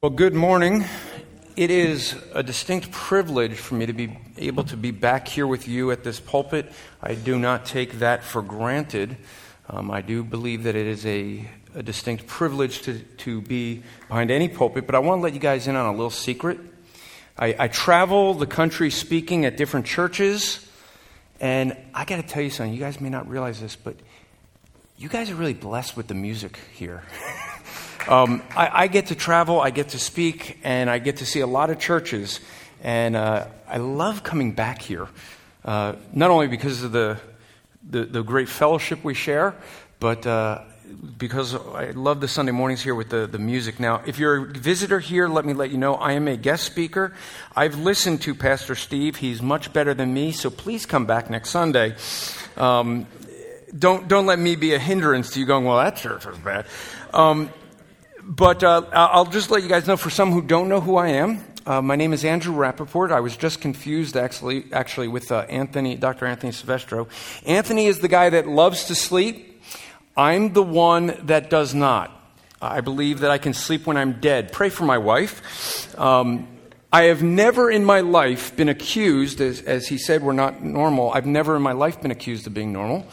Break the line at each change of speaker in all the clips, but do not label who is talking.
Well, good morning. It is a distinct privilege for me to be able to be back here with you at this pulpit. I do not take that for granted. Um, I do believe that it is a, a distinct privilege to, to be behind any pulpit, but I want to let you guys in on a little secret. I, I travel the country speaking at different churches, and I got to tell you something. You guys may not realize this, but you guys are really blessed with the music here. Um, I, I, get to travel, I get to speak, and I get to see a lot of churches. And uh, I love coming back here, uh, not only because of the, the, the, great fellowship we share, but uh, because I love the Sunday mornings here with the, the music. Now, if you're a visitor here, let me let you know I am a guest speaker. I've listened to Pastor Steve. He's much better than me, so please come back next Sunday. Um, don't, don't let me be a hindrance to you going, well, that church was bad. Um, but uh, I'll just let you guys know for some who don't know who I am, uh, my name is Andrew Rappaport. I was just confused actually, actually with uh, Anthony, Dr. Anthony Silvestro. Anthony is the guy that loves to sleep. I'm the one that does not. I believe that I can sleep when I'm dead. Pray for my wife. Um, I have never in my life been accused, as, as he said, we're not normal. I've never in my life been accused of being normal.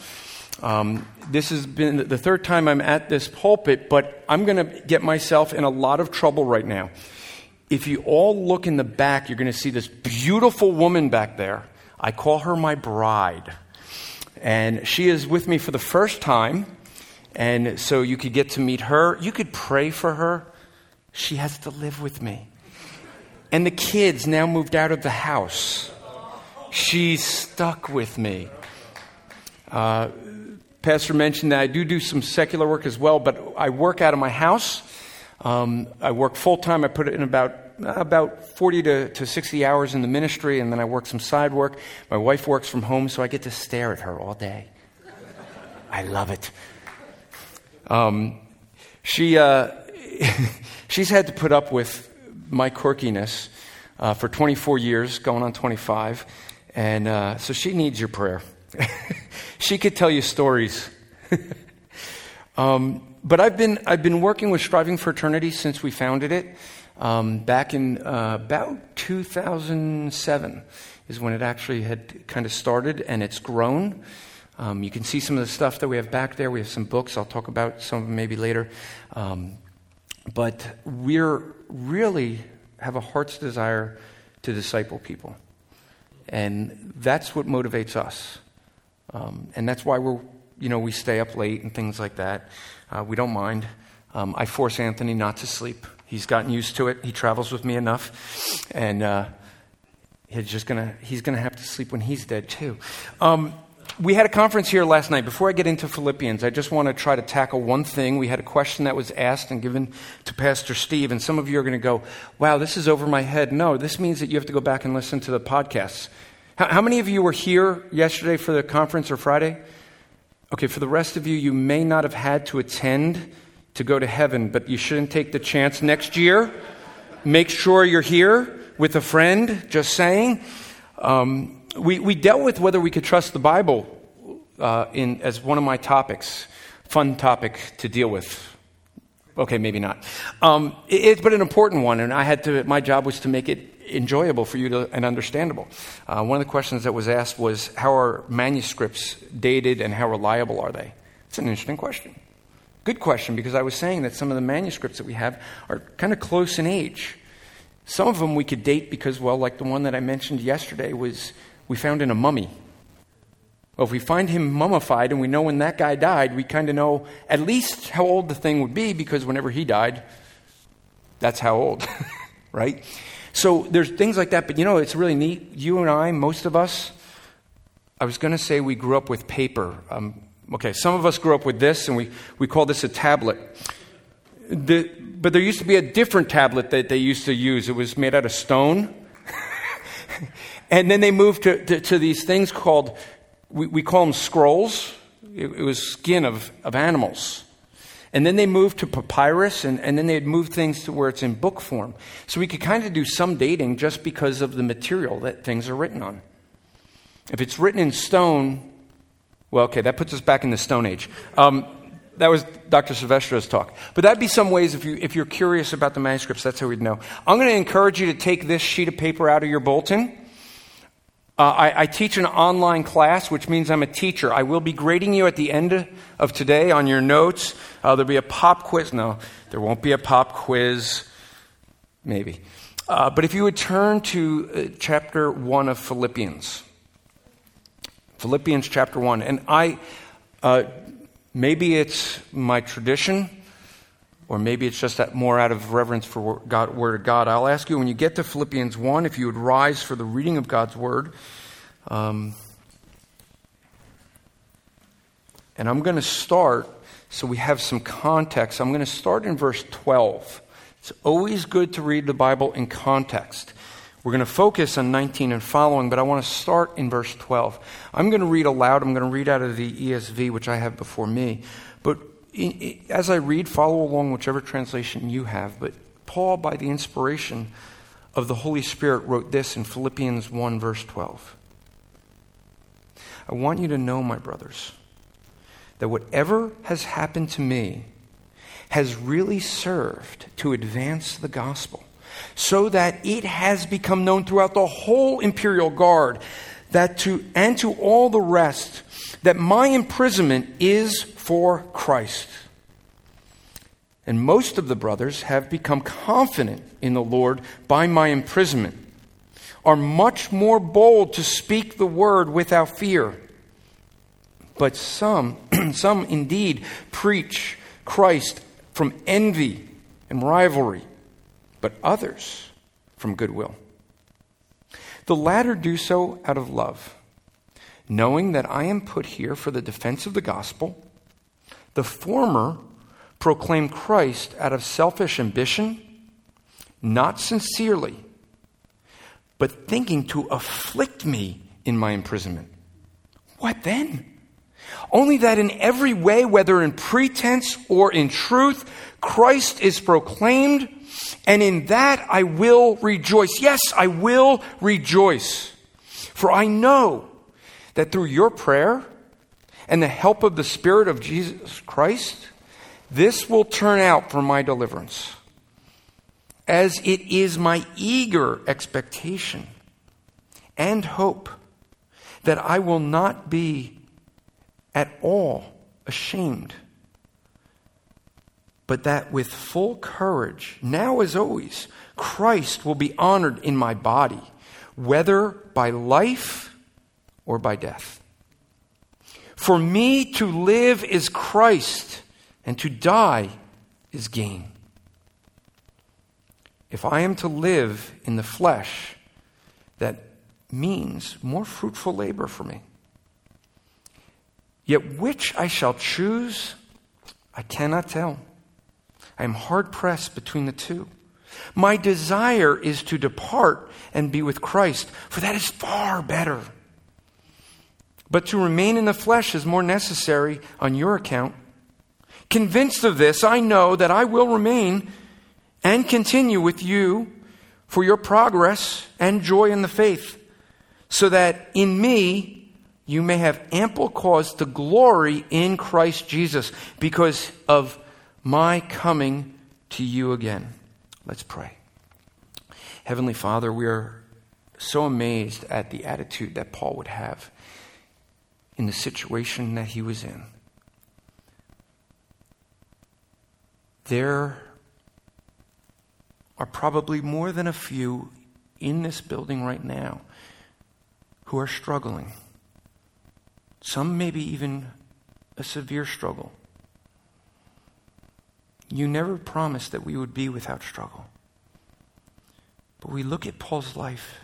Um, this has been the third time I'm at this pulpit, but I'm going to get myself in a lot of trouble right now. If you all look in the back, you're going to see this beautiful woman back there. I call her my bride. And she is with me for the first time. And so you could get to meet her. You could pray for her. She has to live with me. And the kids now moved out of the house. She's stuck with me. Uh, Pastor mentioned that I do do some secular work as well, but I work out of my house. Um, I work full time. I put in about about 40 to, to 60 hours in the ministry, and then I work some side work. My wife works from home, so I get to stare at her all day. I love it. Um, she, uh, she's had to put up with my quirkiness uh, for 24 years, going on 25, and uh, so she needs your prayer. she could tell you stories. um, but I've been, I've been working with Striving for Eternity since we founded it. Um, back in uh, about 2007 is when it actually had kind of started, and it's grown. Um, you can see some of the stuff that we have back there. We have some books. I'll talk about some of them maybe later. Um, but we're really have a heart's desire to disciple people. And that's what motivates us. Um, and that's why we're, you know, we stay up late and things like that. Uh, we don't mind. Um, I force Anthony not to sleep. He's gotten used to it. He travels with me enough, and uh, he's just gonna he's gonna have to sleep when he's dead too. Um, we had a conference here last night. Before I get into Philippians, I just want to try to tackle one thing. We had a question that was asked and given to Pastor Steve, and some of you are going to go, "Wow, this is over my head." No, this means that you have to go back and listen to the podcasts. How, how many of you were here yesterday for the conference or Friday? Okay, for the rest of you, you may not have had to attend to go to heaven, but you shouldn't take the chance next year. Make sure you're here with a friend, just saying. Um, we, we dealt with whether we could trust the Bible uh, in, as one of my topics. Fun topic to deal with. Okay, maybe not. Um, it, it's but an important one, and I had to. My job was to make it enjoyable for you to, and understandable. Uh, one of the questions that was asked was how are manuscripts dated and how reliable are they? It's an interesting question. Good question because I was saying that some of the manuscripts that we have are kind of close in age. Some of them we could date because, well, like the one that I mentioned yesterday was we found in a mummy. Well, if we find him mummified and we know when that guy died, we kind of know at least how old the thing would be because whenever he died, that's how old, right? So there's things like that, but you know, it's really neat. You and I, most of us, I was going to say we grew up with paper. Um, okay, some of us grew up with this, and we, we call this a tablet. The, but there used to be a different tablet that they used to use. It was made out of stone. and then they moved to, to, to these things called, we, we, call them scrolls. It, it was skin of, of animals. And then they moved to papyrus, and, and then they'd moved things to where it's in book form. So we could kind of do some dating just because of the material that things are written on. If it's written in stone, well, okay, that puts us back in the Stone Age. Um, that was Dr. Silvestro's talk. But that'd be some ways if, you, if you're curious about the manuscripts, that's how we'd know. I'm going to encourage you to take this sheet of paper out of your bulletin. Uh, I, I, teach an online class, which means I'm a teacher. I will be grading you at the end of today on your notes. Uh, there'll be a pop quiz. No, there won't be a pop quiz. Maybe. Uh, but if you would turn to uh, chapter 1 of Philippians. Philippians chapter 1. And I, uh, maybe it's my tradition, or maybe it's just that more out of reverence for God, Word of God. I'll ask you when you get to Philippians 1, if you would rise for the reading of God's Word. Um, and I'm going to start, so we have some context. I'm going to start in verse 12. It's always good to read the Bible in context. We're going to focus on 19 and following, but I want to start in verse 12. I'm going to read aloud. I'm going to read out of the ESV, which I have before me. As I read, follow along whichever translation you have. But Paul, by the inspiration of the Holy Spirit, wrote this in Philippians 1, verse 12. I want you to know, my brothers, that whatever has happened to me has really served to advance the gospel so that it has become known throughout the whole imperial guard that to and to all the rest that my imprisonment is for Christ. And most of the brothers have become confident in the Lord by my imprisonment, are much more bold to speak the word without fear. But some, some indeed preach Christ from envy and rivalry but others from goodwill. The latter do so out of love, knowing that I am put here for the defense of the gospel. The former proclaim Christ out of selfish ambition, not sincerely, but thinking to afflict me in my imprisonment. What then? Only that in every way, whether in pretense or in truth, Christ is proclaimed and in that I will rejoice. Yes, I will rejoice. For I know that through your prayer and the help of the Spirit of Jesus Christ, this will turn out for my deliverance. As it is my eager expectation and hope that I will not be at all ashamed but that with full courage, now as always, Christ will be honored in my body, whether by life or by death. For me to live is Christ, and to die is gain. If I am to live in the flesh, that means more fruitful labor for me. Yet which I shall choose, I cannot tell. I am hard pressed between the two. My desire is to depart and be with Christ, for that is far better. But to remain in the flesh is more necessary on your account. Convinced of this, I know that I will remain and continue with you for your progress and joy in the faith, so that in me you may have ample cause to glory in Christ Jesus because of my coming to you again. Let's pray. Heavenly Father, we are so amazed at the attitude that Paul would have in the situation that he was in. There are probably more than a few in this building right now who are struggling. Some maybe even a severe struggle. You never promised that we would be without struggle. But we look at Paul's life,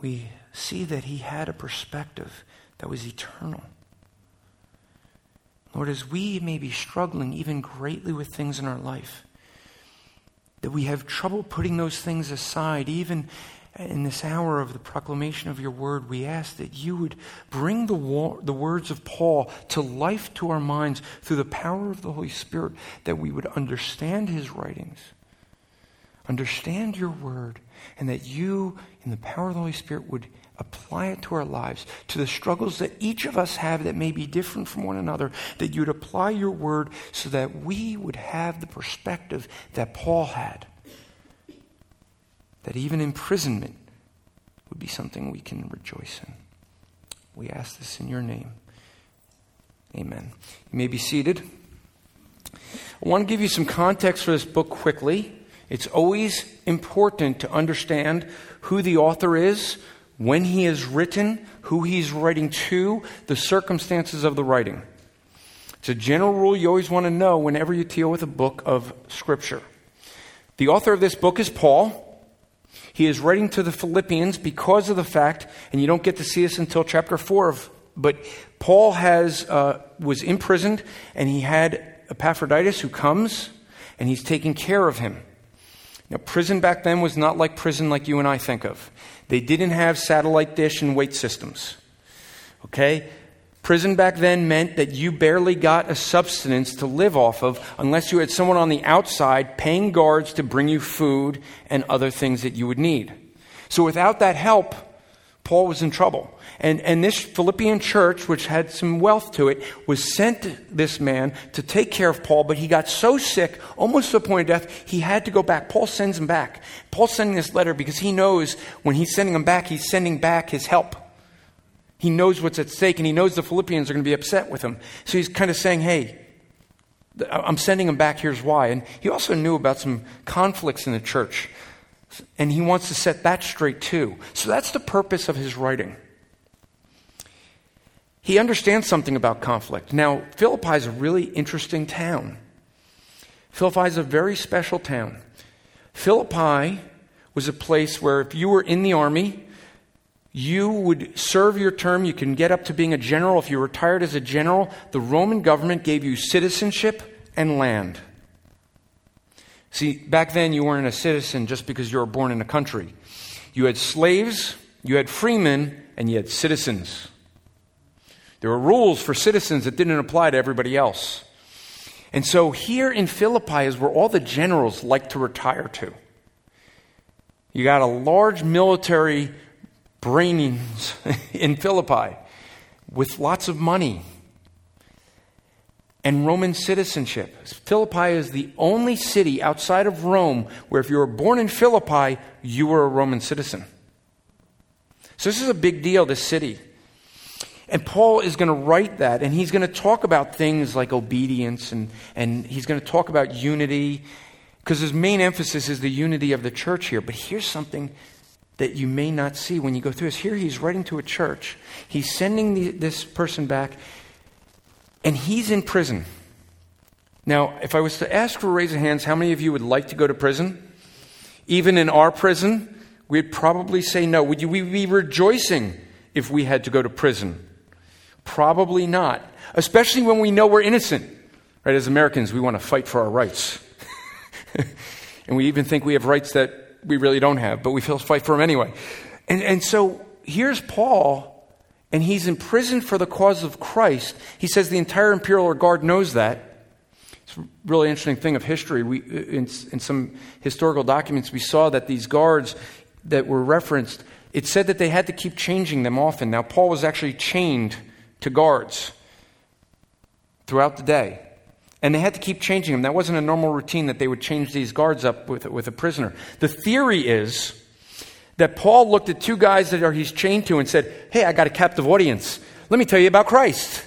we see that he had a perspective that was eternal. Lord, as we may be struggling even greatly with things in our life, that we have trouble putting those things aside, even in this hour of the proclamation of your word, we ask that you would bring the, the words of Paul to life to our minds through the power of the Holy Spirit, that we would understand his writings. understand your word, and that you, in the power of the Holy Spirit, would apply it to our lives, to the struggles that each of us have that may be different from one another, that you'd apply your word so that we would have the perspective that Paul had. That even imprisonment would be something we can rejoice in. We ask this in your name. Amen. You may be seated. I want to give you some context for this book quickly. It's always important to understand who the author is, when he is written, who he's writing to, the circumstances of the writing. It's a general rule you always want to know whenever you deal with a book of Scripture. The author of this book is Paul. He is writing to the Philippians because of the fact, and you don't get to see this until chapter 4 of, but Paul has, uh, was imprisoned and he had Epaphroditus who comes and he's taking care of him. Now, prison back then was not like prison like you and I think of. They didn't have satellite dish and weight systems. Okay? Prison back then meant that you barely got a subsistence to live off of unless you had someone on the outside paying guards to bring you food and other things that you would need. So without that help, Paul was in trouble. And, and this Philippian church, which had some wealth to it, was sent this man to take care of Paul, but he got so sick, almost to the point of death, he had to go back. Paul sends him back. Paul's sending this letter because he knows when he's sending him back, he's sending back his help. He knows what's at stake, and he knows the Philippians are going to be upset with him. So he's kind of saying, hey, I'm sending him back, here's why. And he also knew about some conflicts in the church. And he wants to set that straight too. So that's the purpose of his writing. He understands something about conflict. Now, Philippi is a really interesting town. Philippi is a very special town. Philippi was a place where if you were in the army, you would serve your term. You can get up to being a general. If you retired as a general, the Roman government gave you citizenship and land. See, back then you weren't a citizen just because you were born in a country. You had slaves, you had freemen, and you had citizens. There were rules for citizens that didn't apply to everybody else. And so here in Philippi is where all the generals like to retire to. You got a large military brains in Philippi with lots of money and Roman citizenship. Philippi is the only city outside of Rome where if you were born in Philippi, you were a Roman citizen. So this is a big deal, this city. And Paul is going to write that, and he's going to talk about things like obedience, and, and he's going to talk about unity, because his main emphasis is the unity of the church here. But here's something that you may not see when you go through this. Here he's writing to a church, he's sending the, this person back, and he's in prison. Now, if I was to ask for a raise of hands, how many of you would like to go to prison? Even in our prison, we'd probably say no. Would you we be rejoicing if we had to go to prison? Probably not. Especially when we know we're innocent. Right? As Americans, we want to fight for our rights. and we even think we have rights that we really don't have, but we feel fight for them anyway. And, and so here's Paul, and he's in prison for the cause of Christ. He says the entire imperial guard knows that. It's a really interesting thing of history. We, in, in some historical documents, we saw that these guards that were referenced, it said that they had to keep changing them often. Now, Paul was actually chained to guards throughout the day. And they had to keep changing them. That wasn't a normal routine that they would change these guards up with, with a prisoner. The theory is that Paul looked at two guys that are, he's chained to and said, Hey, I got a captive audience. Let me tell you about Christ.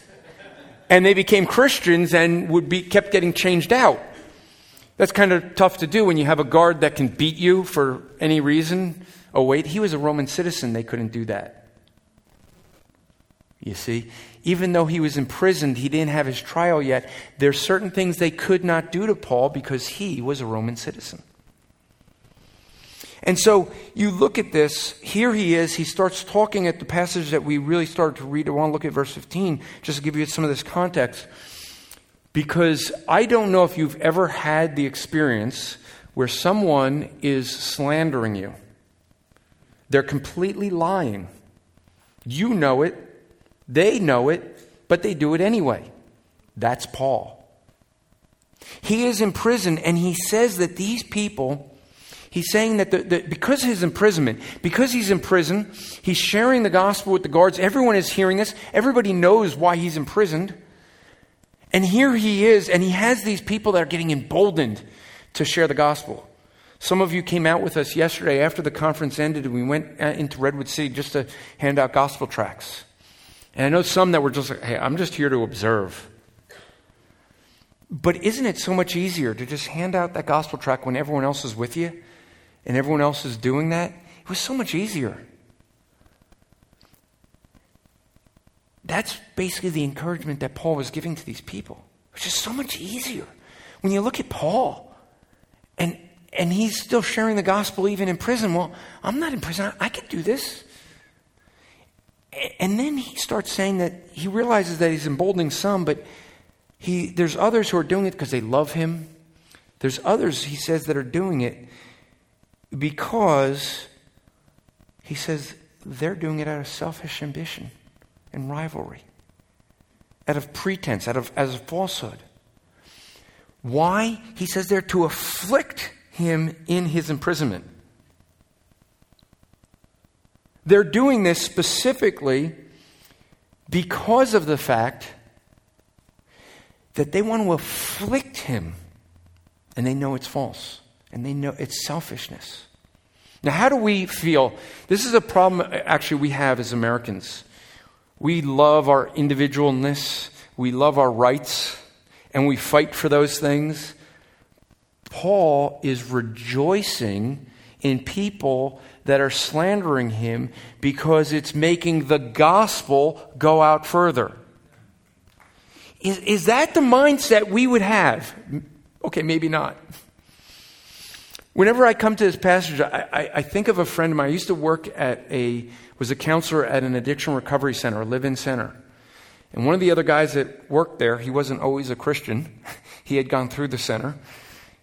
And they became Christians and would be, kept getting changed out. That's kind of tough to do when you have a guard that can beat you for any reason. Oh, wait, he was a Roman citizen. They couldn't do that. You see, even though he was imprisoned, he didn't have his trial yet. There are certain things they could not do to Paul because he was a Roman citizen. And so you look at this, here he is, he starts talking at the passage that we really started to read. I want to look at verse 15, just to give you some of this context. Because I don't know if you've ever had the experience where someone is slandering you. They're completely lying. You know it, they know it, but they do it anyway. That's Paul. He is in prison and he says that these people, He's saying that, the, the, because of his imprisonment, because he's in prison, he's sharing the gospel with the guards. Everyone is hearing this. Everybody knows why he's imprisoned. And here he is, and he has these people that are getting emboldened to share the gospel. Some of you came out with us yesterday after the conference ended, and we went uh, into Redwood City just to hand out gospel tracts. And I know some that were just like, hey, I'm just here to observe. But isn't it so much easier to just hand out that gospel tract when everyone else is with you and everyone else is doing that? It was so much easier. That's basically the encouragement that Paul was giving to these people. It's just so much easier. When you look at Paul, and, and he's still sharing the gospel even in prison. Well, I'm not in prison. I, I can do this. And then he starts saying that he realizes that he's emboldening some, but he, there's others who are doing it because they love him. There's others, he says, that are doing it because he says they're doing it out of selfish ambition and rivalry, out of pretense, out of as a falsehood. Why? He says they're to afflict him in his imprisonment. They're doing this specifically because of the fact that they want to afflict him and they know it's false and they know it's selfishness. Now, how do we feel? This is a problem actually we have as Americans. We love our individualness, we love our rights, and we fight for those things. Paul is rejoicing in people that are slandering him because it's making the gospel go out further. Is, is that the mindset we would have? Okay, maybe not. Whenever I come to this passage, I, I, I, think of a friend of mine. I used to work at a, was a counselor at an addiction recovery center, a live-in center. And one of the other guys that worked there, he wasn't always a Christian. he had gone through the center.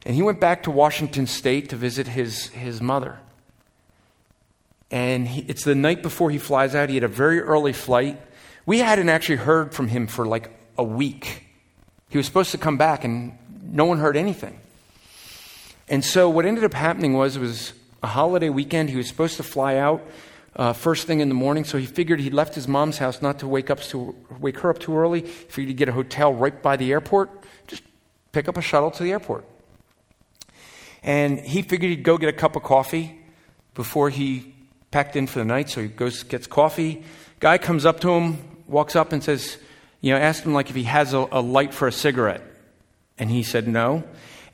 And he went back to Washington State to visit his, his mother. And he, it's the night before he flies out. He had a very early flight. We hadn't actually heard from him for like a week. He was supposed to come back, and no one heard anything. And so what ended up happening was it was a holiday weekend. He was supposed to fly out uh, first thing in the morning, so he figured he left his mom's house not to wake up to wake her up too early. He figured he'd get a hotel right by the airport, just pick up a shuttle to the airport. And he figured he'd go get a cup of coffee before he packed in for the night. So he goes, gets coffee. Guy comes up to him, walks up and says, you know, asked him like if he has a, a light for a cigarette. And he said no.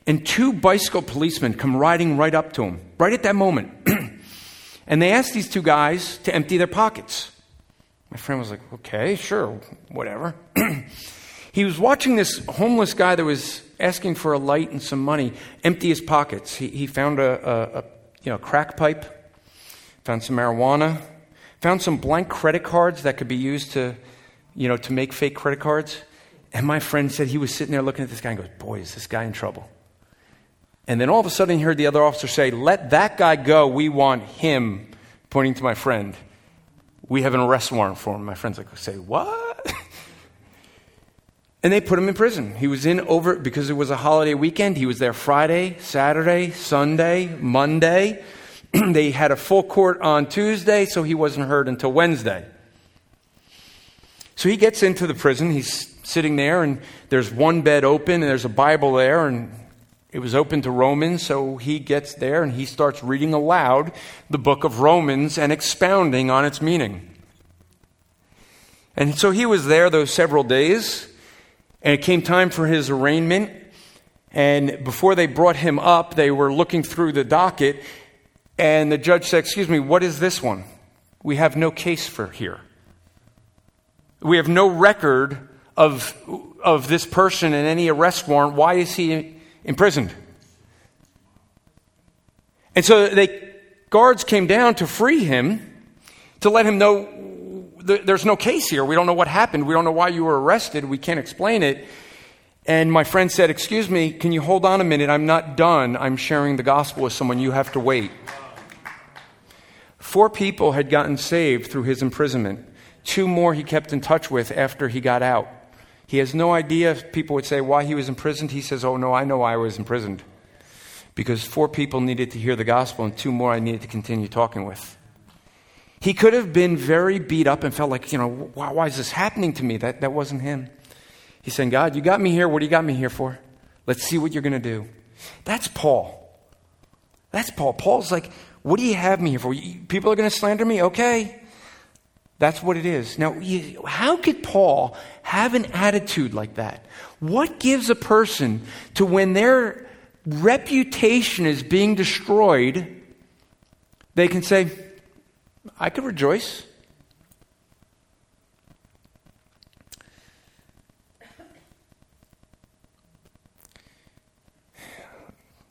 And two bicycle policemen come riding right up to him, right at that moment. and they asked these two guys to empty their pockets. My friend was like, okay, sure, whatever. he was watching this homeless guy that was asking for a light and some money, empty his pockets. He, he found a, a, a you know, crack pipe, found some marijuana, found some blank credit cards that could be used to, you know, to make fake credit cards. And my friend said he was sitting there looking at this guy and goes, Boy, is this guy in trouble. And then all of a sudden he heard the other officer say, Let that guy go. We want him, pointing to my friend. We have an arrest warrant for him. My friend's like, Say, what? And they put him in prison. He was in over, because it was a holiday weekend, he was there Friday, Saturday, Sunday, Monday. they had a full court on Tuesday, so he wasn't heard until Wednesday. So he gets into the prison. He's sitting there, and there's one bed open, and there's a Bible there, and it was open to Romans. So he gets there and he starts reading aloud the book of Romans and expounding on its meaning. And so he was there those several days. And it came time for his arraignment. And before they brought him up, they were looking through the docket. And the judge said, Excuse me, what is this one? We have no case for here. We have no record of, of this person and any arrest warrant. Why is he imprisoned? And so the guards came down to free him, to let him know there's no case here. We don't know what happened. We don't know why you were arrested. We can't explain it. And my friend said, Excuse me, can you hold on a minute? I'm not done. I'm sharing the gospel with someone. You have to wait. Four people had gotten saved through his imprisonment. Two more he kept in touch with after he got out. He has no idea people would say why he was imprisoned. He says, Oh, no, I know why I was imprisoned. because four people needed to hear the gospel and two more I needed to continue talking with. He could have been very beat up and felt like, you know, why, why is this happening to me? That, that wasn't him. He's saying, God, you got me here. What do you got me here for? Let's see what you're going to do. That's Paul. That's Paul. Paul's like, what do you have me here for? People are going to slander me? Okay. That's what it is. Now, how could Paul have an attitude like that? What gives a person to when their reputation is being destroyed, they can say, I could rejoice.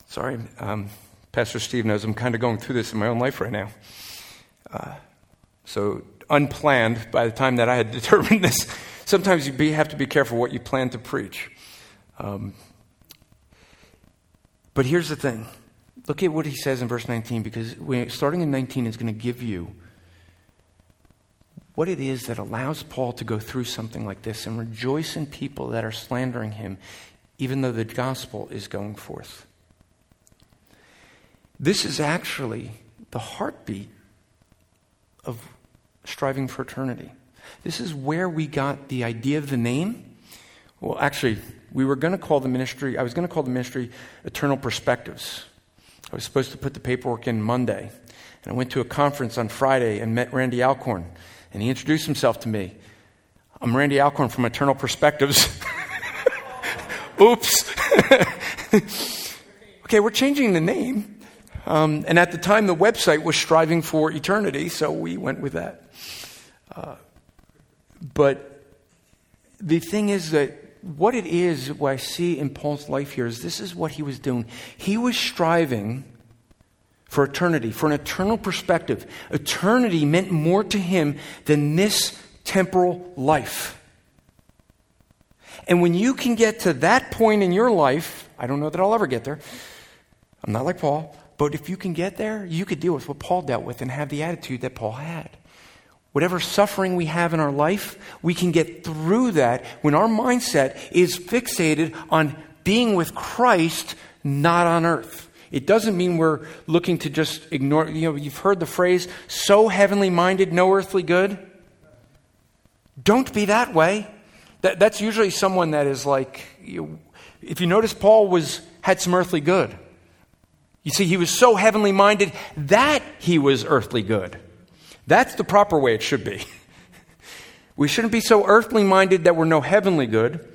Sorry, um, Pastor Steve knows I'm kind of going through this in my own life right now. Uh, so, unplanned by the time that I had determined this, sometimes you be, have to be careful what you plan to preach. Um, but here's the thing look at what he says in verse 19, because starting in 19 is going to give you what it is that allows Paul to go through something like this and rejoice in people that are slandering him, even though the gospel is going forth. This is actually the heartbeat of striving for eternity. This is where we got the idea of the name. Well, actually, we were going to call the ministry, I was going to call the ministry Eternal Perspectives. I was supposed to put the paperwork in Monday. And I went to a conference on Friday and met Randy Alcorn. And he introduced himself to me. I'm Randy Alcorn from Eternal Perspectives. Oops. okay, we're changing the name. Um, and at the time, the website was striving for eternity, so we went with that. Uh, but the thing is that what it is, what I see in Paul's life here, is this is what he was doing. He was striving for eternity, for an eternal perspective. Eternity meant more to him than this temporal life. And when you can get to that point in your life, I don't know that I'll ever get there. I'm not like Paul, but if you can get there, you could deal with what Paul dealt with and have the attitude that Paul had. Whatever suffering we have in our life, we can get through that when our mindset is fixated on being with Christ, not on earth. It doesn't mean we're looking to just ignore, you know, you've heard the phrase, so heavenly minded, no earthly good. Don't be that way. That, that's usually someone that is like, you, if you notice, Paul was, had some earthly good. You see, he was so heavenly minded that he was earthly good. That's the proper way it should be. We shouldn't be so earthly minded that we're no heavenly good.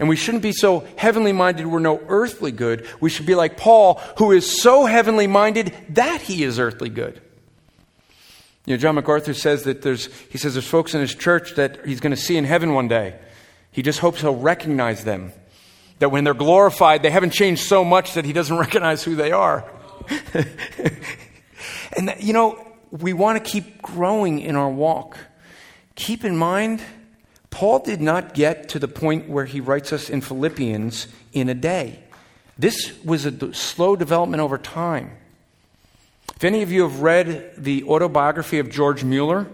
And we shouldn't be so heavenly minded we're no earthly good. We should be like Paul, who is so heavenly minded that he is earthly good. You know, John MacArthur says that there's, he says there's folks in his church that he's going to see in heaven one day. He just hopes he'll recognize them. That when they're glorified, they haven't changed so much that he doesn't recognize who they are. and, that, you know, we want to keep growing in our walk. Keep in mind, Paul did not get to the point where he writes us in Philippians in a day. This was a slow development over time. If any of you have read the autobiography of George Mueller,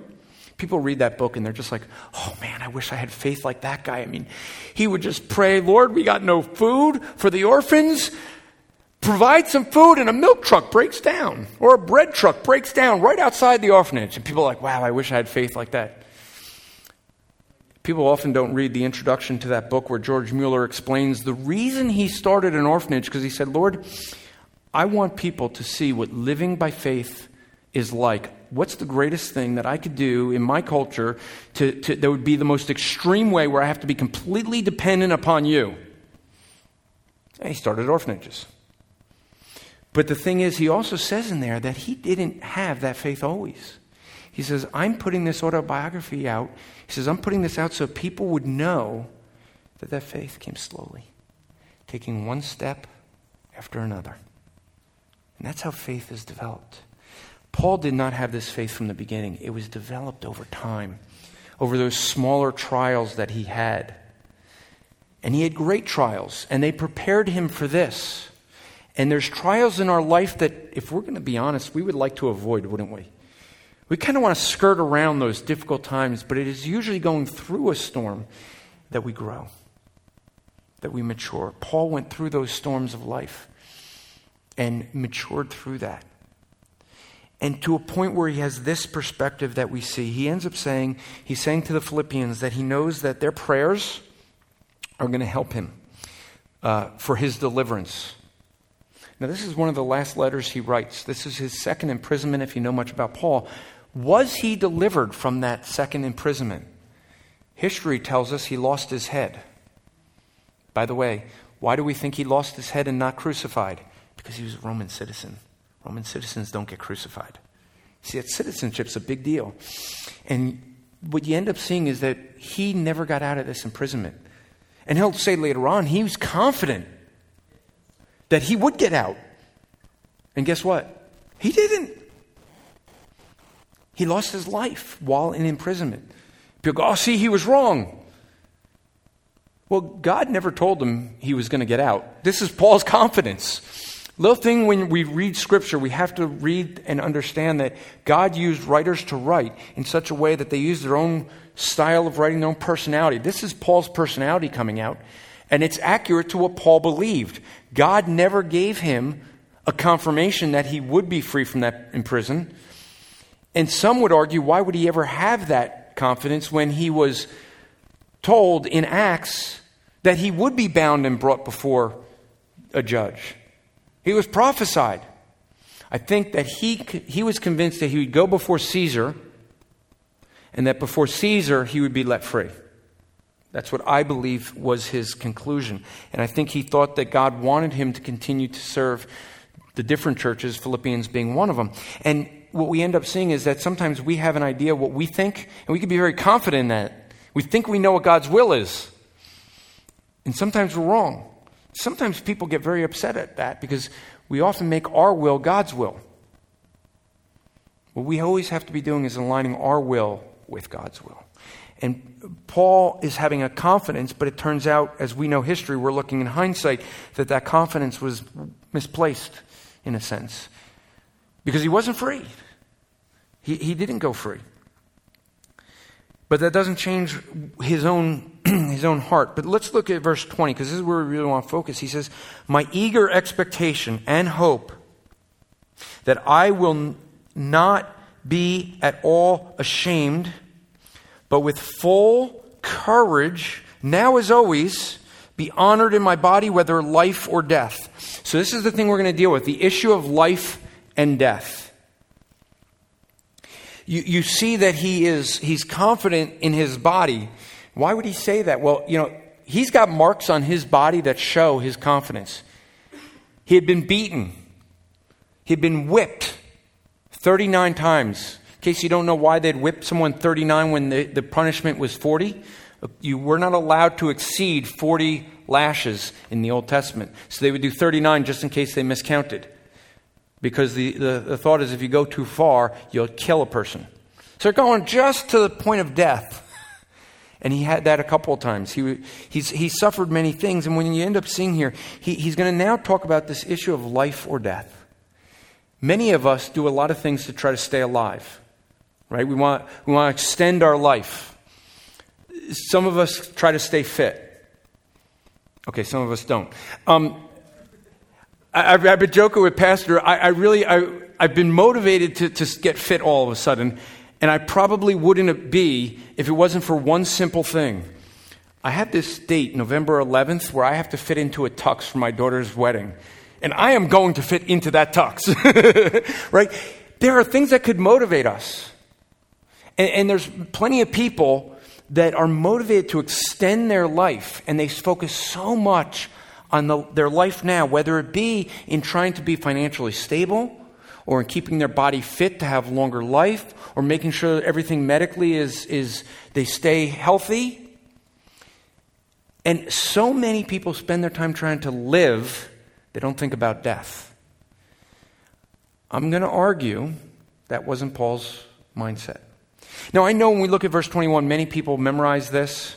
people read that book and they're just like, oh man, I wish I had faith like that guy. I mean, he would just pray, Lord, we got no food for the orphans. Provide some food and a milk truck breaks down or a bread truck breaks down right outside the orphanage. And people are like, wow, I wish I had faith like that. People often don't read the introduction to that book where George Mueller explains the reason he started an orphanage because he said, Lord, I want people to see what living by faith is like. What's the greatest thing that I could do in my culture to, to, that would be the most extreme way where I have to be completely dependent upon you? And he started orphanages. But the thing is, he also says in there that he didn't have that faith always. He says, I'm putting this autobiography out he says, I'm putting this out so people would know that that faith came slowly, taking one step after another. And that's how faith is developed. Paul did not have this faith from the beginning, it was developed over time, over those smaller trials that he had. And he had great trials, and they prepared him for this. And there's trials in our life that, if we're going to be honest, we would like to avoid, wouldn't we? We kind of want to skirt around those difficult times, but it is usually going through a storm that we grow, that we mature. Paul went through those storms of life. and matured through that. And to a point where he has this perspective that we see, he ends up saying, he's saying to the Philippians that he knows that their prayers are going to help him uh, for his deliverance. Now, this is one of the last letters he writes. This is his second imprisonment, if you know much about Paul. Was he delivered from that second imprisonment? History tells us he lost his head. By the way, why do we think he lost his head and not crucified? Because he was a Roman citizen. Roman citizens don't get crucified. See, that citizenship's a big deal. And what you end up seeing is that he never got out of this imprisonment. And he'll say later on, he was confident that he would get out. And guess what? He didn't. He lost his life while in imprisonment. People go, oh, see, he was wrong. Well, God never told him he was going to get out. This is Paul's confidence. Little thing when we read scripture, we have to read and understand that God used writers to write in such a way that they used their own style of writing, their own personality. This is Paul's personality coming out, and it's accurate to what Paul believed. God never gave him a confirmation that he would be free from that in prison. And some would argue, why would he ever have that confidence when he was told in Acts that he would be bound and brought before a judge? He was prophesied. I think that he, he was convinced that he would go before Caesar and that before Caesar he would be let free. That's what I believe was his conclusion. And I think he thought that God wanted him to continue to serve the different churches, Philippians being one of them. And what we end up seeing is that sometimes we have an idea what we think, and we can be very confident in that. We think we know what God's will is. And sometimes we're wrong. Sometimes people get very upset at that because we often make our will God's will. What we always have to be doing is aligning our will with God's will. And Paul is having a confidence, but it turns out, as we know history, we're looking in hindsight, that that confidence was misplaced in a sense because he wasn't free. He, he didn't go free. But that doesn't change his own, his own heart. But let's look at verse 20, because this is where we really want to focus. He says, My eager expectation and hope that I will not be at all ashamed, but with full courage, now as always, be honored in my body, whether life or death. So, this is the thing we're going to deal with the issue of life and death you, you see that he is he's confident in his body. Why would he say that? Well, you know, he's got marks on his body that show his confidence. He had been beaten. He had been whipped 39 times. In case you don't know why they'd whip someone 39 when the, the punishment was 40, you were not allowed to exceed 40 lashes in the Old Testament. So they would do 39 just in case they miscounted. Because the, the, the thought is if you go too far, you'll kill a person. So they're going just to the point of death. And he had that a couple of times. He, he's, he suffered many things. And when you end up seeing here, he, he's going to now talk about this issue of life or death. Many of us do a lot of things to try to stay alive, right? We want, we want to extend our life. Some of us try to stay fit. Okay, some of us don't. Um, I, have been joking with Pastor. I, I really, I, I've been motivated to, to get fit all of a sudden, and I probably wouldn't be if it wasn't for one simple thing. I have this date, November 11th, where I have to fit into a tux for my daughter's wedding. And I am going to fit into that tux. right? There are things that could motivate us. And, and, there's plenty of people that are motivated to extend their life, and they focus so much on the, their life now, whether it be in trying to be financially stable or in keeping their body fit to have longer life or making sure that everything medically is, is they stay healthy. And so many people spend their time trying to live, they don't think about death. I'm going to argue that wasn't Paul's mindset. Now, I know when we look at verse 21, many people memorize this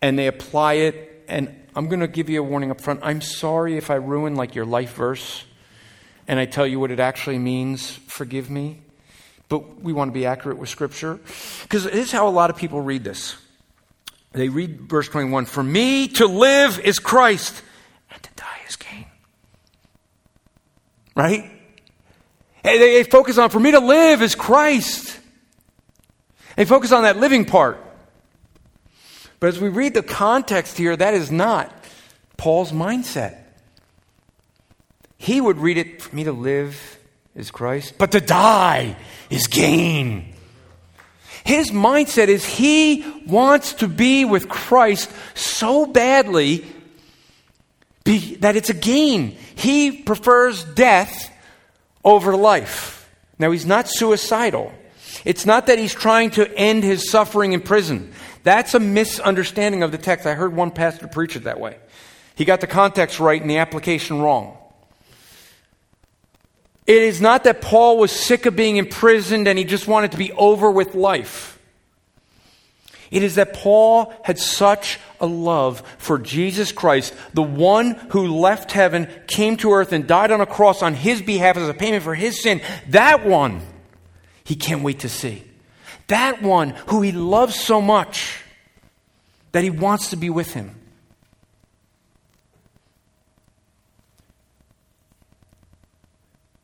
and they apply it, and I'm going to give you a warning up front. I'm sorry if I ruin like your life verse and I tell you what it actually means. Forgive me. But we want to be accurate with Scripture. Because this is how a lot of people read this. They read verse 21 For me to live is Christ, and to die is gain. right? They, they focus on, for me to live is Christ. They focus on that living part. But as we read the context here, that is not Paul's mindset. He would read it, for me to live is Christ, but to die is gain. His mindset is he wants to be with Christ so badly that it's a gain. He prefers death over life. Now, he's not suicidal. It's not that he's trying to end his suffering in prison. That's a misunderstanding of the text. I heard one pastor preach it that way. He got the context right and the application wrong. It is not that Paul was sick of being imprisoned and he just wanted to be over with life. It is that Paul had such a love for Jesus Christ, the one who left heaven, came to earth, and died on a cross on his behalf as a payment for his sin. That one he can't wait to see. That one who he loves so much that he wants to be with him.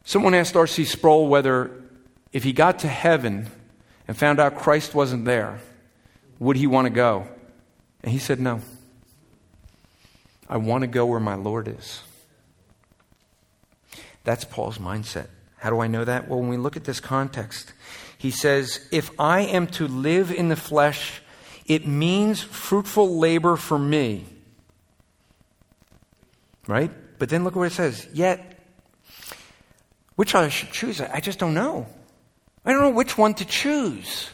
Someone asked R.C. Sproul whether, if he got to heaven and found out Christ wasn't there, would he want to go? And he said, No. I want to go where my Lord is. That's Paul's mindset. How do I know that? Well, when we look at this context, he says, If I am to live in the flesh, it means fruitful labor for me. Right? But then look what it says. Yet, which I should choose, I just don't know. I don't know which one to choose.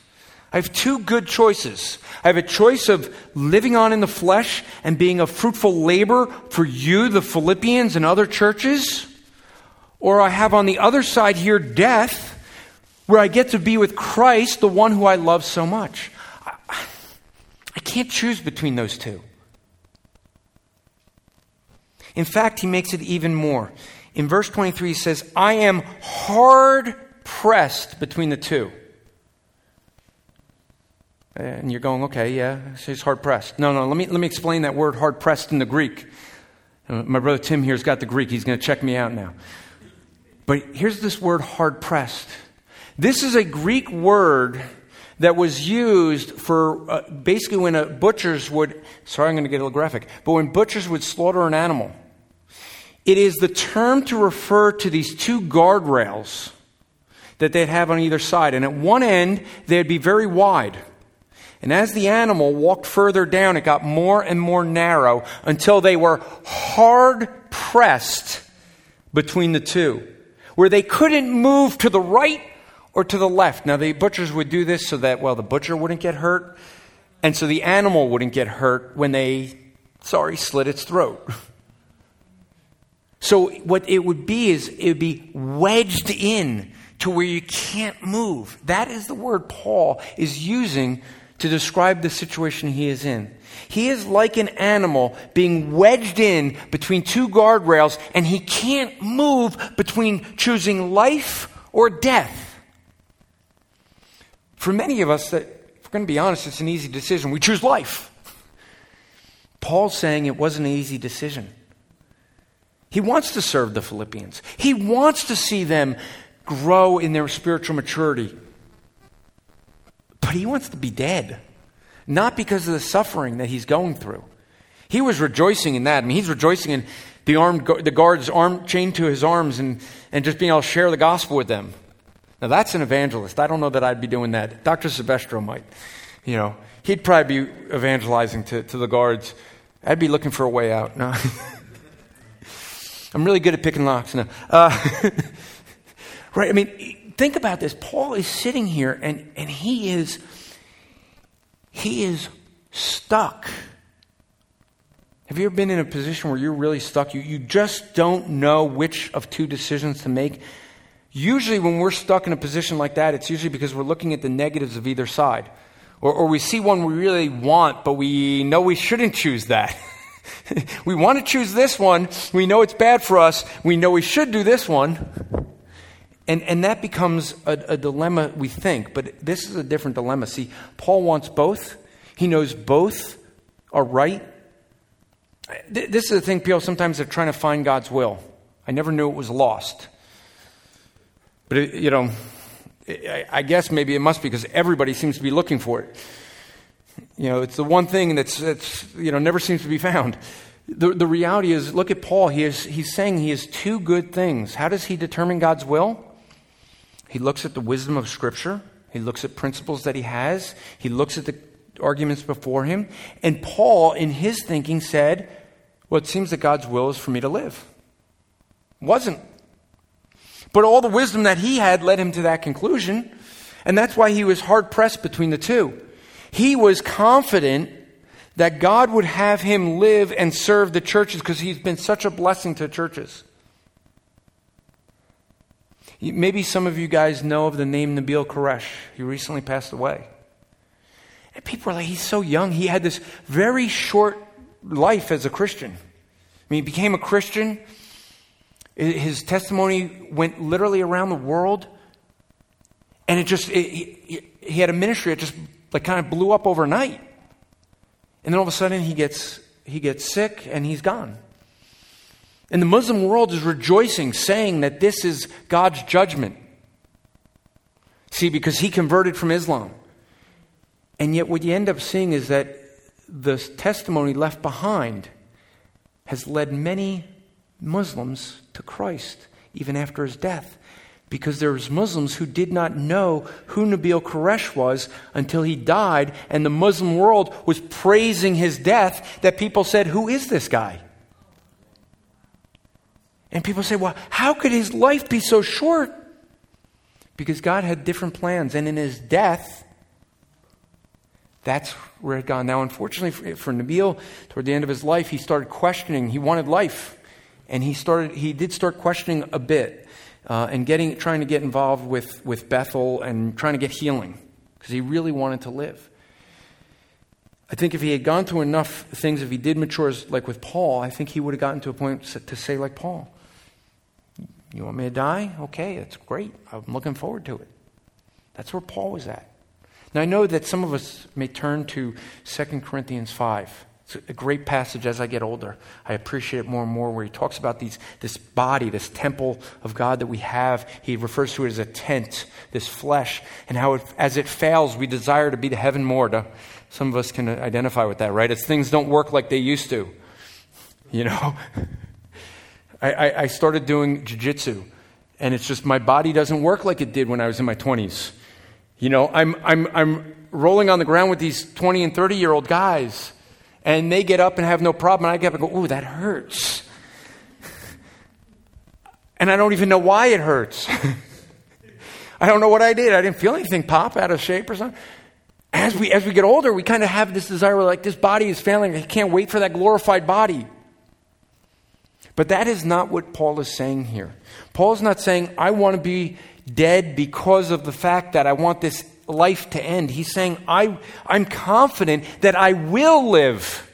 I have two good choices. I have a choice of living on in the flesh and being a fruitful labor for you, the Philippians, and other churches. Or I have on the other side here death, where I get to be with Christ, the one who I love so much. I, I can't choose between those two. In fact, he makes it even more. In verse 23, he says, I am hard pressed between the two. And you're going, okay, yeah, he's hard pressed. No, no, let me, let me explain that word hard pressed in the Greek. Uh, my brother Tim here's got the Greek. He's going to check me out now. But here's this word hard pressed. This is a Greek word that was used for uh, basically when a butchers would, sorry, I'm going to get a little graphic, but when butchers would slaughter an animal, it is the term to refer to these two guardrails that they'd have on either side. And at one end, they'd be very wide. And as the animal walked further down, it got more and more narrow until they were hard pressed between the two, where they couldn't move to the right or to the left. Now, the butchers would do this so that, well, the butcher wouldn't get hurt, and so the animal wouldn't get hurt when they, sorry, slit its throat. So, what it would be is it would be wedged in to where you can't move. That is the word Paul is using to describe the situation he is in. He is like an animal being wedged in between two guardrails, and he can't move between choosing life or death. For many of us, that, if we're going to be honest, it's an easy decision. We choose life. Paul's saying it wasn't an easy decision. He wants to serve the Philippians, he wants to see them grow in their spiritual maturity. But he wants to be dead, not because of the suffering that he's going through. He was rejoicing in that. I mean, he's rejoicing in the, armed, the guards arm, chained to his arms and, and just being able to share the gospel with them. Now, that's an evangelist. I don't know that I'd be doing that. Dr. Silvestro might. You know, he'd probably be evangelizing to, to the guards. I'd be looking for a way out. No. I'm really good at picking locks now. Uh, right? I mean, think about this. Paul is sitting here and, and he is he is stuck. Have you ever been in a position where you're really stuck? You, you just don't know which of two decisions to make. Usually, when we're stuck in a position like that, it's usually because we're looking at the negatives of either side. Or, or we see one we really want, but we know we shouldn't choose that. we want to choose this one. We know it's bad for us. We know we should do this one. And, and that becomes a, a dilemma, we think, but this is a different dilemma. See, Paul wants both. He knows both are right. This is the thing, people sometimes they're trying to find God's will. I never knew it was lost. But, it, you know, I guess maybe it must be because everybody seems to be looking for it. You know, it's the one thing that's, that's you know, never seems to be found. The, the reality is, look at Paul. He is, he's saying he has two good things. How does he determine God's will? He looks at the wisdom of Scripture, he looks at principles that he has, he looks at the arguments before him. And Paul, in his thinking, said, Well, it seems that God's will is for me to live. Wasn't. But all the wisdom that he had led him to that conclusion. And that's why he was hard pressed between the two. He was confident that God would have him live and serve the churches because he's been such a blessing to churches. Maybe some of you guys know of the name Nabeel Qureshi. He recently passed away. And people are like, he's so young. He had this very short life as a Christian. I mean, he became a Christian. His testimony went literally around the world. And it just, it, he, he had a ministry that just like kind of blew up overnight. And then all of a sudden he gets, he gets sick and he's gone. And the Muslim world is rejoicing, saying that this is God's judgment. See, because he converted from Islam. And yet, what you end up seeing is that the testimony left behind has led many Muslims to Christ, even after his death. Because there was Muslims who did not know who Nabeel Qureshi was until he died, and the Muslim world was praising his death, that people said, Who is this guy? And people say, Well, how could his life be so short? Because God had different plans, and in his death, that's where it gone. Now, unfortunately for, for Nabeel, toward the end of his life, he started questioning. He wanted life. And he started he did start questioning a bit uh, and getting trying to get involved with, with Bethel and trying to get healing because he really wanted to live. I think if he had gone through enough things, if he did mature like with Paul, I think he would have gotten to a point to say like Paul, "You want me to die? Okay, that's great. I'm looking forward to it." That's where Paul was at. Now, I know that some of us may turn to 2 Corinthians 5. It's a great passage as I get older. I appreciate it more and more where he talks about these, this body, this temple of God that we have. He refers to it as a tent, this flesh, and how it, as it fails, we desire to be to heaven more. To, some of us can identify with that, right? As things don't work like they used to. You know? I, I, I started doing jujitsu, and it's just my body doesn't work like it did when I was in my 20s. You know, I'm, I'm, I'm rolling on the ground with these 20 and 30 year old guys, and they get up and have no problem, and I get up and go, ooh, that hurts. And I don't even know why it hurts. I don't know what I did. I didn't feel anything pop out of shape or something. As we, as we get older, we kind of have this desire, like, this body is failing. I can't wait for that glorified body. But that is not what Paul is saying here. Paul is not saying, I want to be dead because of the fact that I want this life to end. He's saying, I, I'm confident that I will live.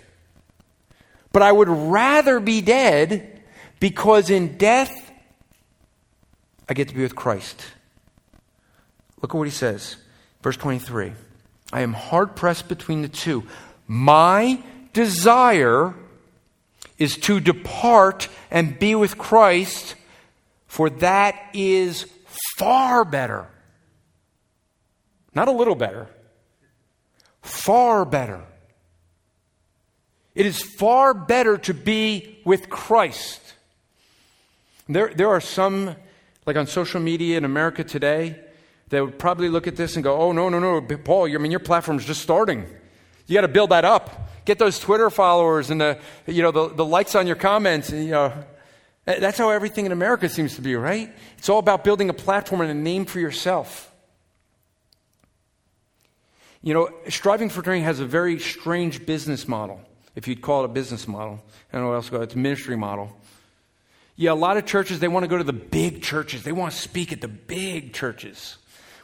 But I would rather be dead because in death, I get to be with Christ. Look at what he says. Verse 23 I am hard pressed between the two. My desire is to depart and be with Christ, for that is far better. Not a little better, far better. It is far better to be with Christ. There, there are some, like on social media in America today, that would probably look at this and go, oh, no, no, no, Paul, I mean, your platform's just starting. You got to build that up. Get those Twitter followers and the, you know, the, the likes on your comments. And, you know, that's how everything in America seems to be, right? It's all about building a platform and a name for yourself. You know, Striving for Eternity has a very strange business model, if you'd call it a business model. I don't know what else to call it. It's a ministry model. Yeah, a lot of churches, they want to go to the big churches. They want to speak at the big churches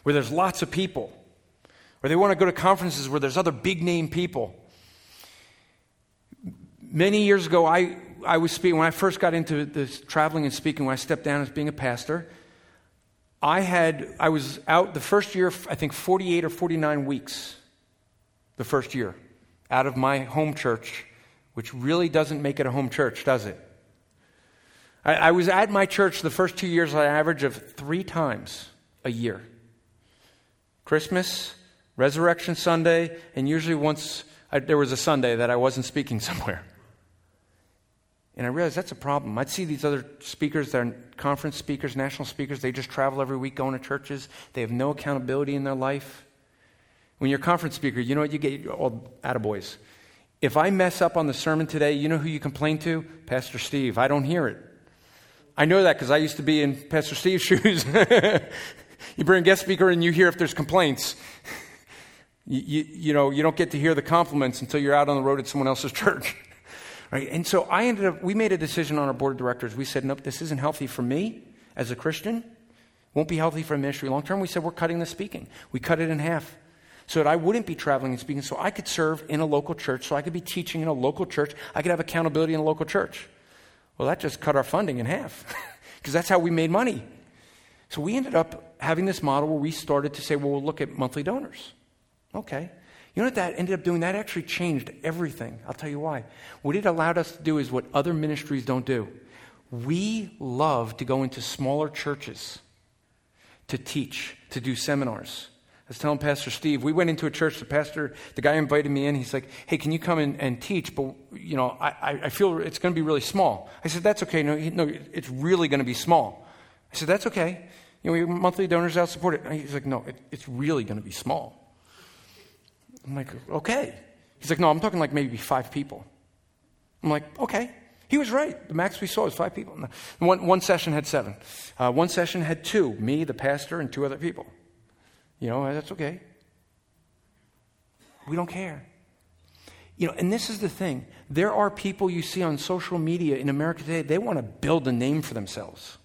where there's lots of people. Or they want to go to conferences where there's other big name people. Many years ago, I I was speaking, when I first got into this traveling and speaking, when I stepped down as being a pastor, I had, I was out the first year, I think 48 or 49 weeks, the first year, out of my home church, which really doesn't make it a home church, does it? I, I was at my church the first two years on average of three times a year Christmas, Resurrection Sunday, and usually once I, there was a Sunday that I wasn't speaking somewhere. And I realized that's a problem. I'd see these other speakers, they're conference speakers, national speakers, they just travel every week going to churches. They have no accountability in their life. When you're a conference speaker, you know what you get? All attaboys. If I mess up on the sermon today, you know who you complain to? Pastor Steve. I don't hear it. I know that because I used to be in Pastor Steve's shoes. you bring a guest speaker and you hear if there's complaints. You, you, know, you don't get to hear the compliments until you're out on the road at someone else's church. Right? And so I ended up, we made a decision on our board of directors. We said, nope, this isn't healthy for me as a Christian. Won't be healthy for ministry long term. We said, we're cutting the speaking. We cut it in half so that I wouldn't be traveling and speaking, so I could serve in a local church, so I could be teaching in a local church. I could have accountability in a local church. Well, that just cut our funding in half because that's how we made money. So we ended up having this model where we started to say, well, we'll look at monthly donors. Okay. You know what that ended up doing? That actually changed everything. I'll tell you why. What it allowed us to do is what other ministries don't do. We love to go into smaller churches to teach, to do seminars. I was telling Pastor Steve, we went into a church, the pastor, the guy invited me in. He's like, hey, can you come in and teach? But, you know, I, I feel it's going to be really small. I said, that's okay. No, no it's really going to be small. I said, that's okay. You know, we monthly donors out support it. He's like, no, it, it's really going to be small. I'm like, okay. He's like, no, I'm talking like maybe five people. I'm like, okay. He was right. The max we saw was five people. One, one session had seven. Uh, one session had two me, the pastor, and two other people. You know, that's okay. We don't care. You know, and this is the thing. There are people you see on social media in America today, they want to build a name for themselves.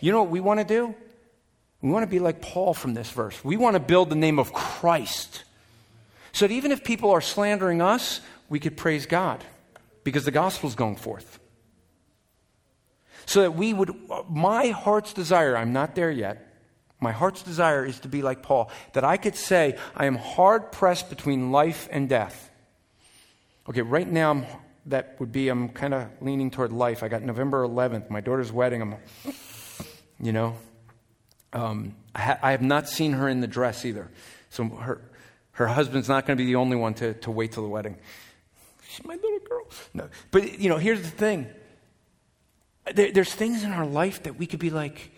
You know what we want to do? We want to be like Paul from this verse. We want to build the name of Christ so that even if people are slandering us, we could praise God because the gospel is going forth. So that we would, my heart's desire, I'm not there yet. My heart's desire is to be like Paul, that I could say, I am hard pressed between life and death. Okay, right now, I'm, that would be, I'm kind of leaning toward life. I got November 11th, my daughter's wedding. I'm, you know, um, I, ha- I have not seen her in the dress either. So her, her husband's not going to be the only one to, to wait till the wedding. She's my little girl. No. But, you know, here's the thing there, there's things in our life that we could be like,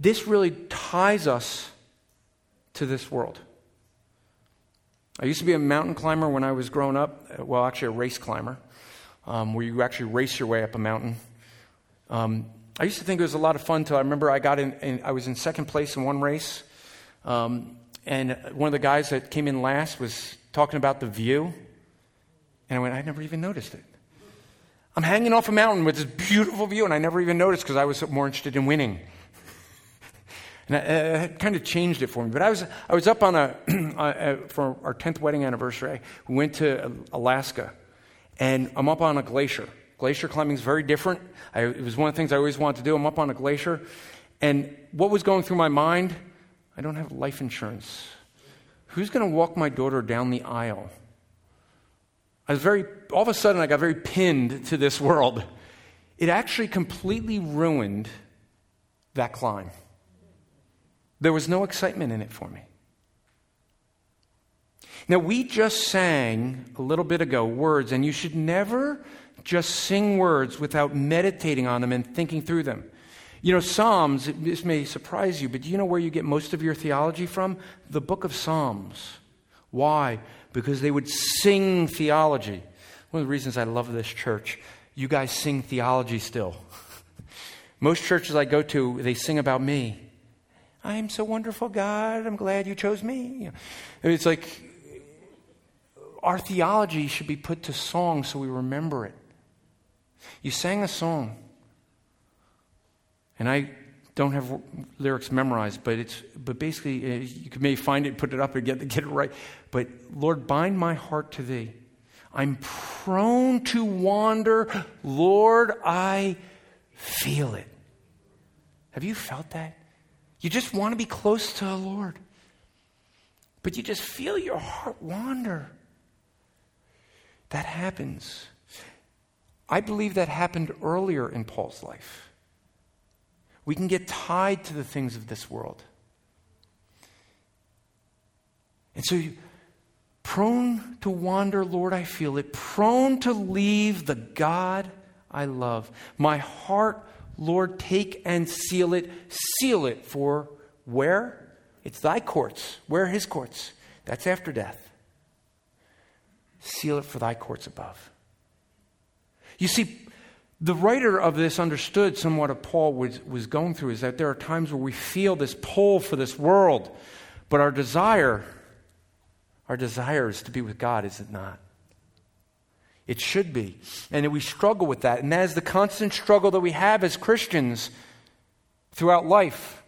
this really ties us to this world. I used to be a mountain climber when I was growing up. Well, actually, a race climber, um, where you actually race your way up a mountain. Um, I used to think it was a lot of fun until I remember I got in, in I was in second place in one race. Um, and one of the guys that came in last was talking about the view. And I went, I never even noticed it. I'm hanging off a mountain with this beautiful view, and I never even noticed because I was more interested in winning. and it kind of changed it for me. But I was, I was up on a, uh, for our 10th wedding anniversary, we went to Alaska, and I'm up on a glacier. Glacier climbing is very different. I, it was one of the things I always wanted to do. I'm up on a glacier. And what was going through my mind I don't have life insurance. Who's going to walk my daughter down the aisle? I was very, all of a sudden, I got very pinned to this world. It actually completely ruined that climb. There was no excitement in it for me. Now, we just sang a little bit ago words, and you should never just sing words without meditating on them and thinking through them. You know, Psalms, this may surprise you, but do you know where you get most of your theology from? The book of Psalms. Why? Because they would sing theology. One of the reasons I love this church, you guys sing theology still. most churches I go to, they sing about me. I'm so wonderful, God. I'm glad you chose me. It's like our theology should be put to song so we remember it. You sang a song. And I don't have lyrics memorized, but it's but basically uh, you may find it, put it up, and get get it right. But Lord, bind my heart to Thee. I'm prone to wander. Lord, I feel it. Have you felt that? You just want to be close to the Lord, but you just feel your heart wander. That happens. I believe that happened earlier in Paul's life. We can get tied to the things of this world. And so, prone to wander, Lord, I feel it, prone to leave the God I love. My heart, Lord, take and seal it. Seal it for where? It's thy courts. Where his courts? That's after death. Seal it for thy courts above. You see, the writer of this understood somewhat of Paul was, was going through is that there are times where we feel this pull for this world, but our desire, our desire is to be with God, is it not? It should be. And we struggle with that. And that is the constant struggle that we have as Christians throughout life.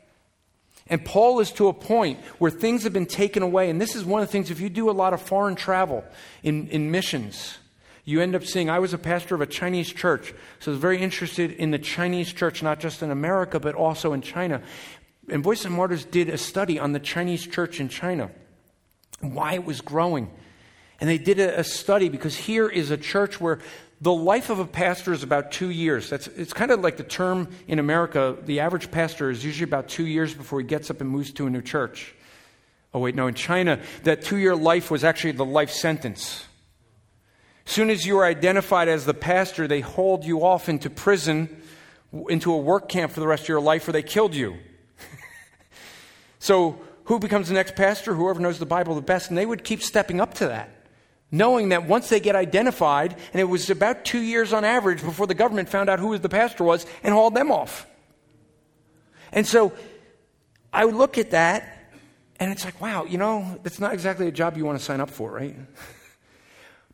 And Paul is to a point where things have been taken away. And this is one of the things, if you do a lot of foreign travel in, in missions, you end up seeing. I was a pastor of a Chinese church, so I was very interested in the Chinese church, not just in America, but also in China. And Voice of Martyrs did a study on the Chinese church in China, why it was growing. And they did a, a study because here is a church where the life of a pastor is about two years. That's, it's kind of like the term in America the average pastor is usually about two years before he gets up and moves to a new church. Oh, wait, no, in China, that two year life was actually the life sentence. Soon as you are identified as the pastor, they hold you off into prison, into a work camp for the rest of your life, or they killed you. so, who becomes the next pastor? Whoever knows the Bible the best. And they would keep stepping up to that knowing that once they get identified, and it was about two years on average before the government found out who the pastor was and hauled them off. And so I would look at that, and it's like, wow, you know, that's not exactly a job you want to sign up for, right?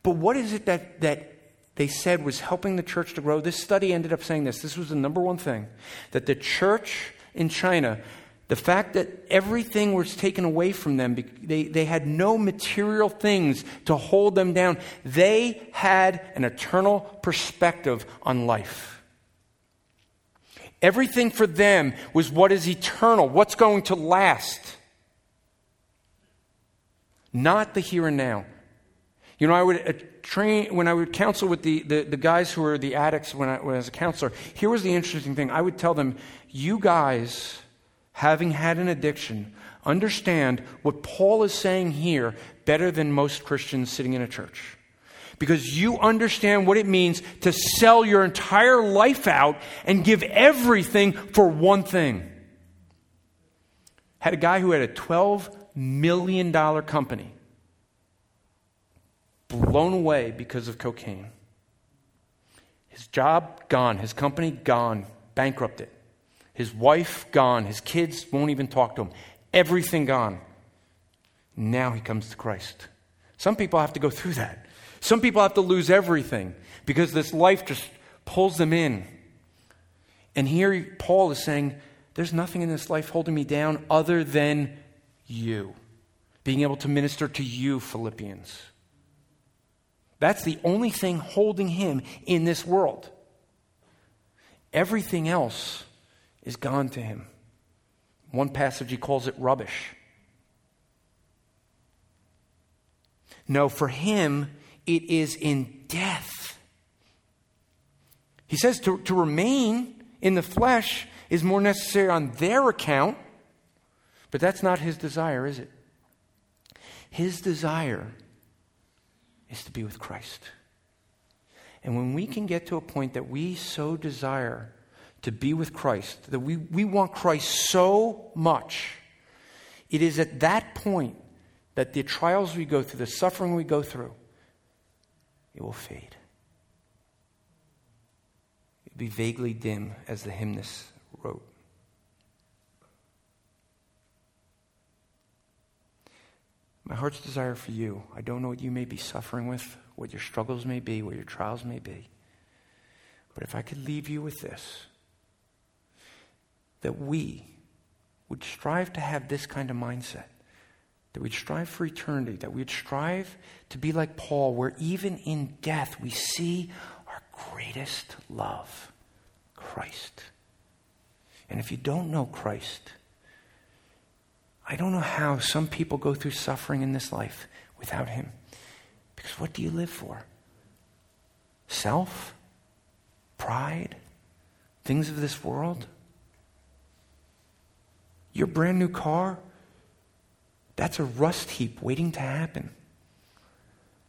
but what is it that, that they said was helping the church to grow? This study ended up saying this. This was the number one thing that the church in China the fact that everything was taken away from them, they, they had no material things to hold them down. They had an eternal perspective on life. Everything for them was what is eternal, what's going to last, not the here and now. You know, I would uh, train, when I would counsel with the, the, the, guys who were the addicts when I, when I was a counselor, here was the interesting thing. I would tell them, you guys having had an addiction, understand what Paul is saying here better than most Christians sitting in a church. Because you understand what it means to sell your entire life out and give everything for one thing. Had a guy who had a $12 million company blown away because of cocaine. His job gone, his company gone, bankrupted. His wife gone. His kids won't even talk to him. Everything gone. Now he comes to Christ. Some people have to go through that. Some people have to lose everything because this life just pulls them in. And here Paul is saying, There's nothing in this life holding me down other than you. Being able to minister to you, Philippians. That's the only thing holding him in this world. Everything else is gone to him. One passage he calls it rubbish. No, for him, it is in death. He says to, to remain in the flesh is more necessary on their account, but that's not his desire, is it? His desire is to be with Christ. And when we can get to a point that we so desire to be with Christ, that we, we want Christ so much, it is at that point that the trials we go through, the suffering we go through, it will fade. It'll be vaguely dim, as the hymnist wrote. My heart's desire for you, I don't know what you may be suffering with, what your struggles may be, what your trials may be. But if I could leave you with this, that we would strive to have this kind of mindset, that we'd strive for eternity, that we'd strive to be like Paul, where even in death we see our greatest love, Christ. And if you don't know Christ, I don't know how some people go through suffering in this life without Him. Because what do you live for? Self? pride, things of this world. Your brand new car, that's a rust heap waiting to happen.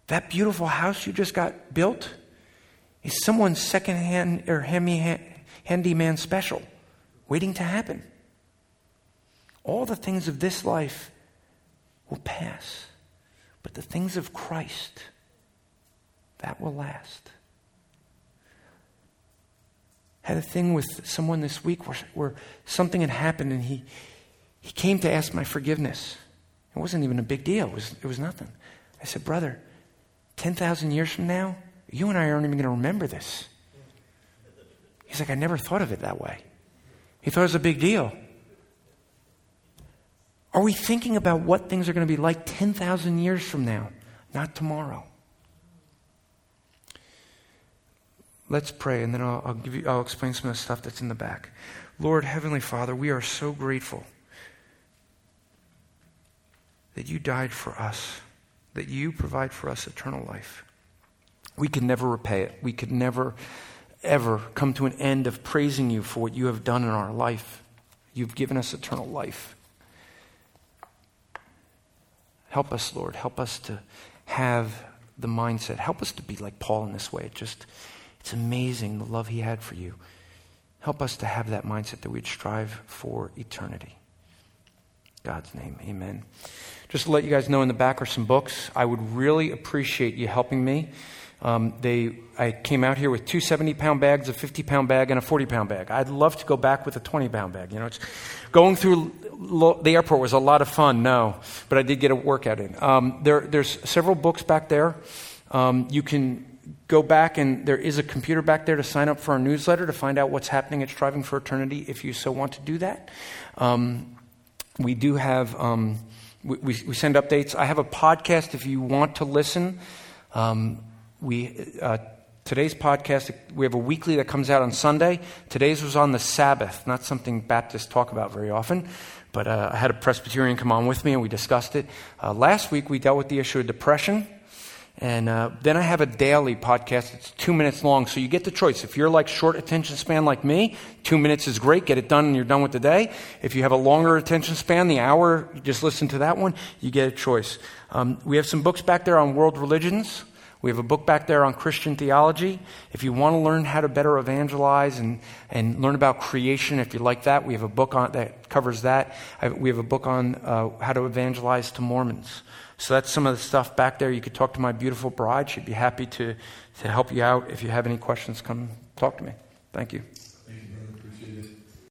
That beautiful house you just got built is someone's second-hand or handyman special waiting to happen. All the things of this life will pass, but the things of Christ, that will last. Had a thing with someone this week where, where something had happened and he, he came to ask my forgiveness. It wasn't even a big deal, it was, it was nothing. I said, Brother, 10,000 years from now, you and I aren't even going to remember this. He's like, I never thought of it that way. He thought it was a big deal. Are we thinking about what things are going to be like 10,000 years from now, not tomorrow? Let's pray, and then I'll, I'll, give you, I'll explain some of the stuff that's in the back. Lord, Heavenly Father, we are so grateful that you died for us, that you provide for us eternal life. We can never repay it. We could never, ever come to an end of praising you for what you have done in our life. You've given us eternal life. Help us, Lord. Help us to have the mindset. Help us to be like Paul in this way. It just, it's amazing the love he had for you. Help us to have that mindset that we'd strive for eternity. God's name, amen. Just to let you guys know, in the back are some books. I would really appreciate you helping me. Um, they, I came out here with two 70 pound bags, a 50 pound bag, and a 40 pound bag. I'd love to go back with a 20 pound bag. You know, it's, going through lo- the airport was a lot of fun, no, but I did get a workout in. Um, there, there's several books back there. Um, you can go back, and there is a computer back there to sign up for our newsletter to find out what's happening at Striving for Eternity if you so want to do that. Um, we do have, um, we, we, send updates. I have a podcast if you want to listen. Um, we uh, today's podcast we have a weekly that comes out on sunday. Today's was on the sabbath not something baptists talk about very often but uh, i had a presbyterian come on with me and we discussed it. Uh, last week we dealt with the issue of depression and uh, then i have a daily podcast. It's two minutes long so you get the choice. If you're like short attention span like me two minutes is great. Get it done and you're done with the day. If you have a longer attention span the hour just listen to that one you get a choice. Um, we have some books back there on world religions we have a book back there on Christian theology. If you want to learn how to better evangelize and, and learn about creation, if you like that, we have a book on, that covers that. We have a book on uh, how to evangelize to Mormons. So that's some of the stuff back there. You could talk to my beautiful bride. She'd be happy to, to help you out. If you have any questions, come talk to me. Thank you.